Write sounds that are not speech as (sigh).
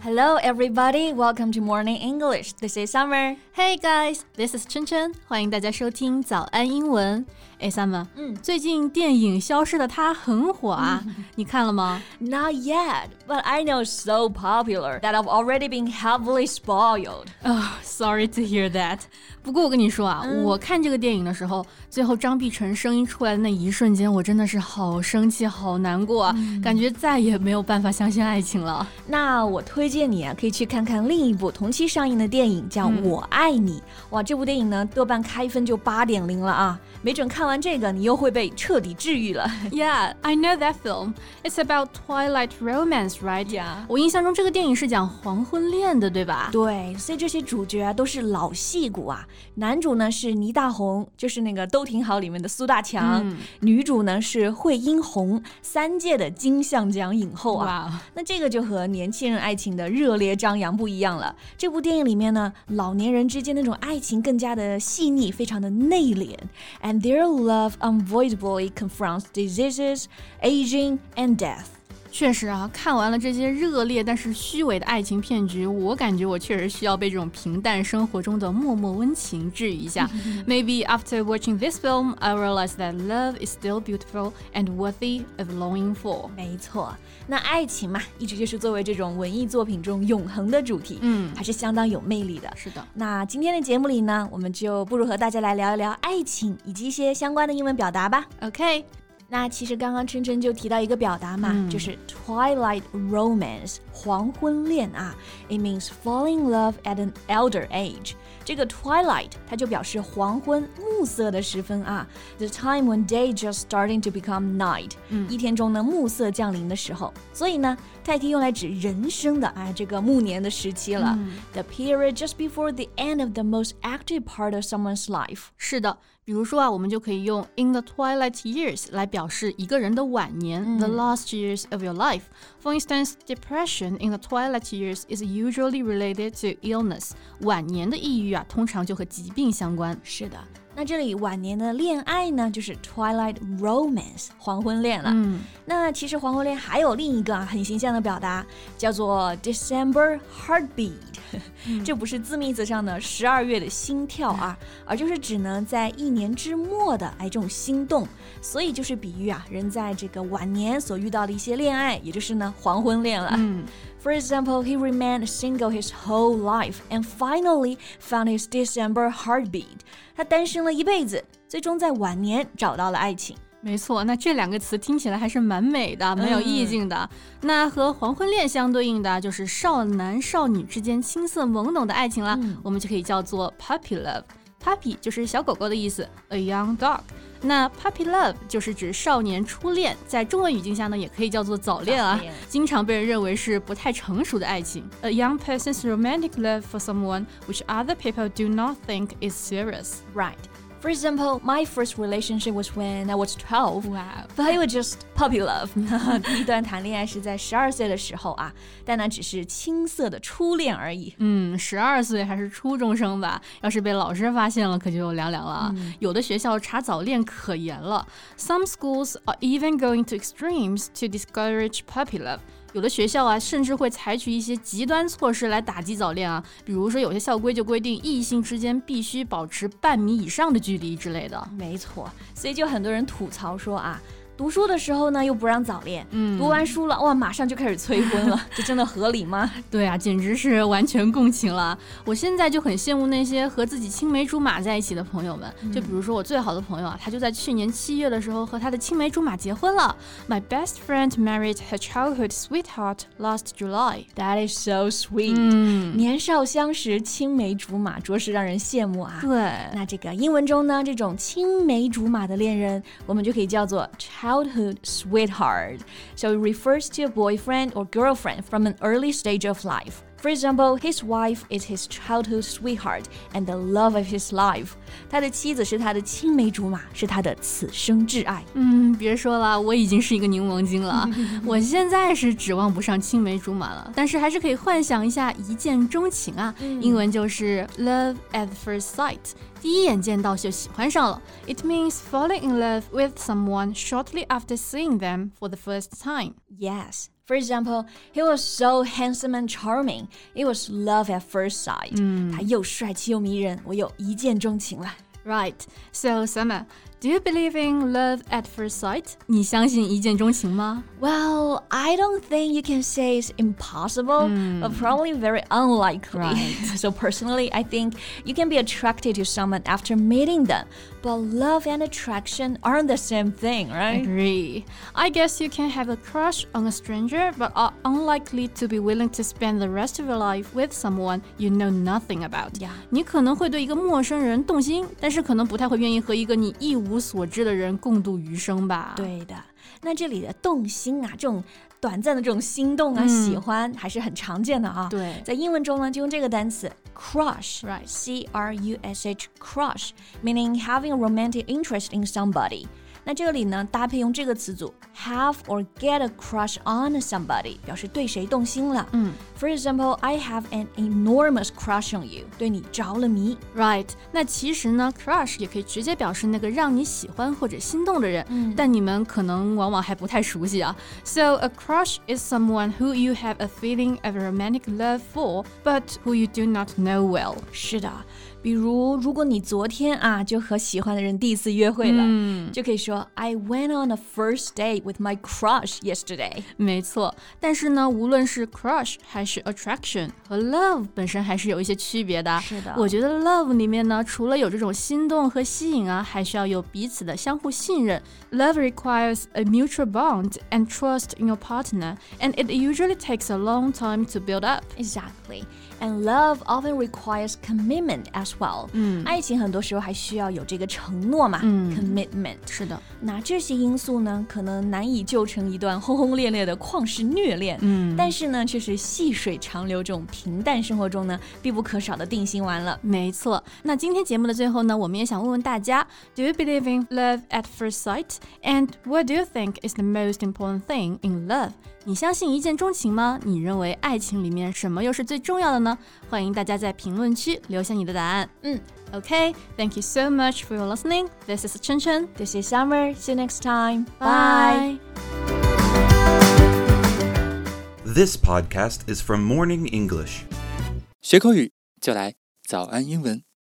Hello, everybody. Welcome to Morning English. This is Summer. Hey guys, this is 春春。欢迎大家收听早安英文。 哎，Summer，嗯，最近电影《消失的她》很火啊，(laughs) 你看了吗？Not yet, but I know so popular that I've already been heavily spoiled. (laughs) Oh, sorry to hear that. 不过我跟你说啊，我看这个电影的时候，最后张碧晨声音出来的那一瞬间，我真的是好生气、好难过啊，感觉再也没有办法相信爱情了。那我推荐你啊，可以去看看另一部同期上映的电影，叫《我爱你》。哇，这部电影呢，豆瓣开分就八点零了啊，没准看 完这个，你又会被彻底治愈了。Yeah, I know that film. It's about twilight romance, right? Yeah. 我印象中这个电影是讲黄昏恋的，对吧？对，所以这些主角都是老戏骨啊。男主呢是倪大红，就是那个《都挺好》里面的苏大强；女主呢是惠英红，三届的金像奖影后啊。那这个就和年轻人爱情的热烈张扬不一样了。这部电影里面呢，老年人之间那种爱情更加的细腻，非常的内敛。And their love unavoidably confronts diseases, aging, and death. 确实啊，看完了这些热烈但是虚伪的爱情骗局，我感觉我确实需要被这种平淡生活中的默默温情治愈一下。(laughs) Maybe after watching this film, I realize that love is still beautiful and worthy of longing for。没错，那爱情嘛，一直就是作为这种文艺作品中永恒的主题，嗯，还是相当有魅力的。是的，那今天的节目里呢，我们就不如和大家来聊一聊爱情以及一些相关的英文表达吧。OK。那其实刚刚琛琛就提到一个表达嘛，就是 twilight romance 黄昏恋啊，it means falling in love at an elder age。这个 twilight 它就表示黄昏暮色的时分啊，the time when day just starting to become night，一天中呢暮色降临的时候，所以呢它也可以用来指人生的啊这个暮年的时期了，the period just before the end of the most active part of someone's life。是的。比如说啊，我们就可以用 in the twilight years 来表示一个人的晚年、嗯、，the last years of your life. For instance, depression in the twilight years is usually related to illness. 晚年的抑郁啊，通常就和疾病相关。是的。 那这里晚年的恋爱呢，就是 twilight romance 黄昏恋了。嗯，那其实黄昏恋还有另一个很形象的表达，叫做 December heartbeat。这不是字面意思上的十二月的心跳啊，而就是指呢在一年之末的哎这种心动，所以就是比喻啊人在这个晚年所遇到的一些恋爱，也就是呢黄昏恋了。嗯。For example, he remained single his whole life and finally found his December heartbeat. 他单身了一辈子，最终在晚年找到了爱情。没错，那这两个词听起来还是蛮美的，蛮有意境的。嗯、那和黄昏恋相对应的就是少男少女之间青涩懵懂的爱情了，嗯、我们就可以叫做 puppy love。Puppy 就是小狗狗的意思，a young dog。那 puppy love 就是指少年初恋，在中文语境下呢，也可以叫做早恋啊，经常被人认为是不太成熟的爱情。A young person's romantic love for someone which other people do not think is serious. Right. For example, my first relationship was when I was twelve. Wow. But it was just puppy love. (laughs) 第一段谈恋爱是在十二岁的时候啊，但那只是青涩的初恋而已。嗯，十二岁还是初中生吧？要是被老师发现了，可就凉凉了。嗯、有的学校查早恋可严了。Some schools are even going to extremes to discourage puppy love. 有的学校啊，甚至会采取一些极端措施来打击早恋啊，比如说有些校规就规定异性之间必须保持半米以上的距离之类的。没错，所以就很多人吐槽说啊。读书的时候呢，又不让早恋，嗯，读完书了，哇，马上就开始催婚了，(laughs) 这真的合理吗？对啊，简直是完全共情了。我现在就很羡慕那些和自己青梅竹马在一起的朋友们，就比如说我最好的朋友啊，他就在去年七月的时候和他的青梅竹马结婚了。My best friend married her childhood sweetheart last July. That is so sweet. 嗯，年少相识，青梅竹马，着实让人羡慕啊。对，那这个英文中呢，这种青梅竹马的恋人，我们就可以叫做 child。childhood sweetheart. So it refers to a boyfriend or girlfriend from an early stage of life. For example, his wife is his childhood sweetheart and the love of his life. 他的妻子是他的青梅竹马，是他的此生挚爱。嗯，别说了，我已经是一个柠檬精了。我现在是指望不上青梅竹马了，但是还是可以幻想一下一见钟情啊。英文就是 (laughs) love at first sight， 第一眼见到就喜欢上了。It means falling in love with someone shortly after seeing them for the first time. Yes. For example, he was so handsome and charming. It was love at first sight. 他又帅气又迷人，我有一见钟情了。Right. So, Summer, do you believe in love at first sight? 你相信一见钟情吗? Well, I don't think you can say it's impossible, mm. but probably very unlikely. Right. (laughs) so personally, I think you can be attracted to someone after meeting them, but love and attraction aren't the same thing, right? Agree. I guess you can have a crush on a stranger, but are unlikely to be willing to spend the rest of your life with someone you know nothing about. Yeah. 你可能会对一个陌生人动心，但是可能不太会愿意和一个你一无 无所知的人共度余生吧。对的，那这里的动心啊，这种短暂的这种心动啊、喜欢，还是很常见的啊。对，在英文中呢，就用这个单词 crush，right？C R U S H，crush，meaning having a romantic interest in somebody。那这里呢，搭配用这个词组 have or get a crush on somebody，表示对谁动心了。嗯，For example, I have an enormous crush on you，对你着了迷。Right，那其实呢，crush 也可以直接表示那个让你喜欢或者心动的人，嗯、但你们可能往往还不太熟悉啊。So a crush is someone who you have a feeling of romantic love for, but who you do not know well。是的。 比如，如果你昨天啊就和喜欢的人第一次约会了，嗯、就可以说 I went on a first date with my crush yesterday。没错，但是呢，无论是 crush 还是 attraction 和 love 本身还是有一些区别的。是的，我觉得 love 里面呢，除了有这种心动和吸引啊，还需要有彼此的相互信任。Love requires a mutual bond and trust in your partner, and it usually takes a long time to build up. Exactly. And love often requires commitment as well. 嗯，爱情很多时候还需要有这个承诺嘛。嗯，commitment 是的。那这些因素呢，可能难以救成一段轰轰烈烈的旷世虐恋。嗯，但是呢，却是细水长流这种平淡生活中呢必不可少的定心丸了。没错。那今天节目的最后呢，我们也想问问大家：Do you believe in love at first sight? And what do you think is the most important thing in love? 你相信一见钟情吗？你认为爱情里面什么又是最重要的呢？欢迎大家在评论区留下你的答案。嗯，OK, thank you so much for your listening. This is Chen Chen. This is Summer. See you next time. Bye. This podcast is from Morning English. 学口语就来早安英文。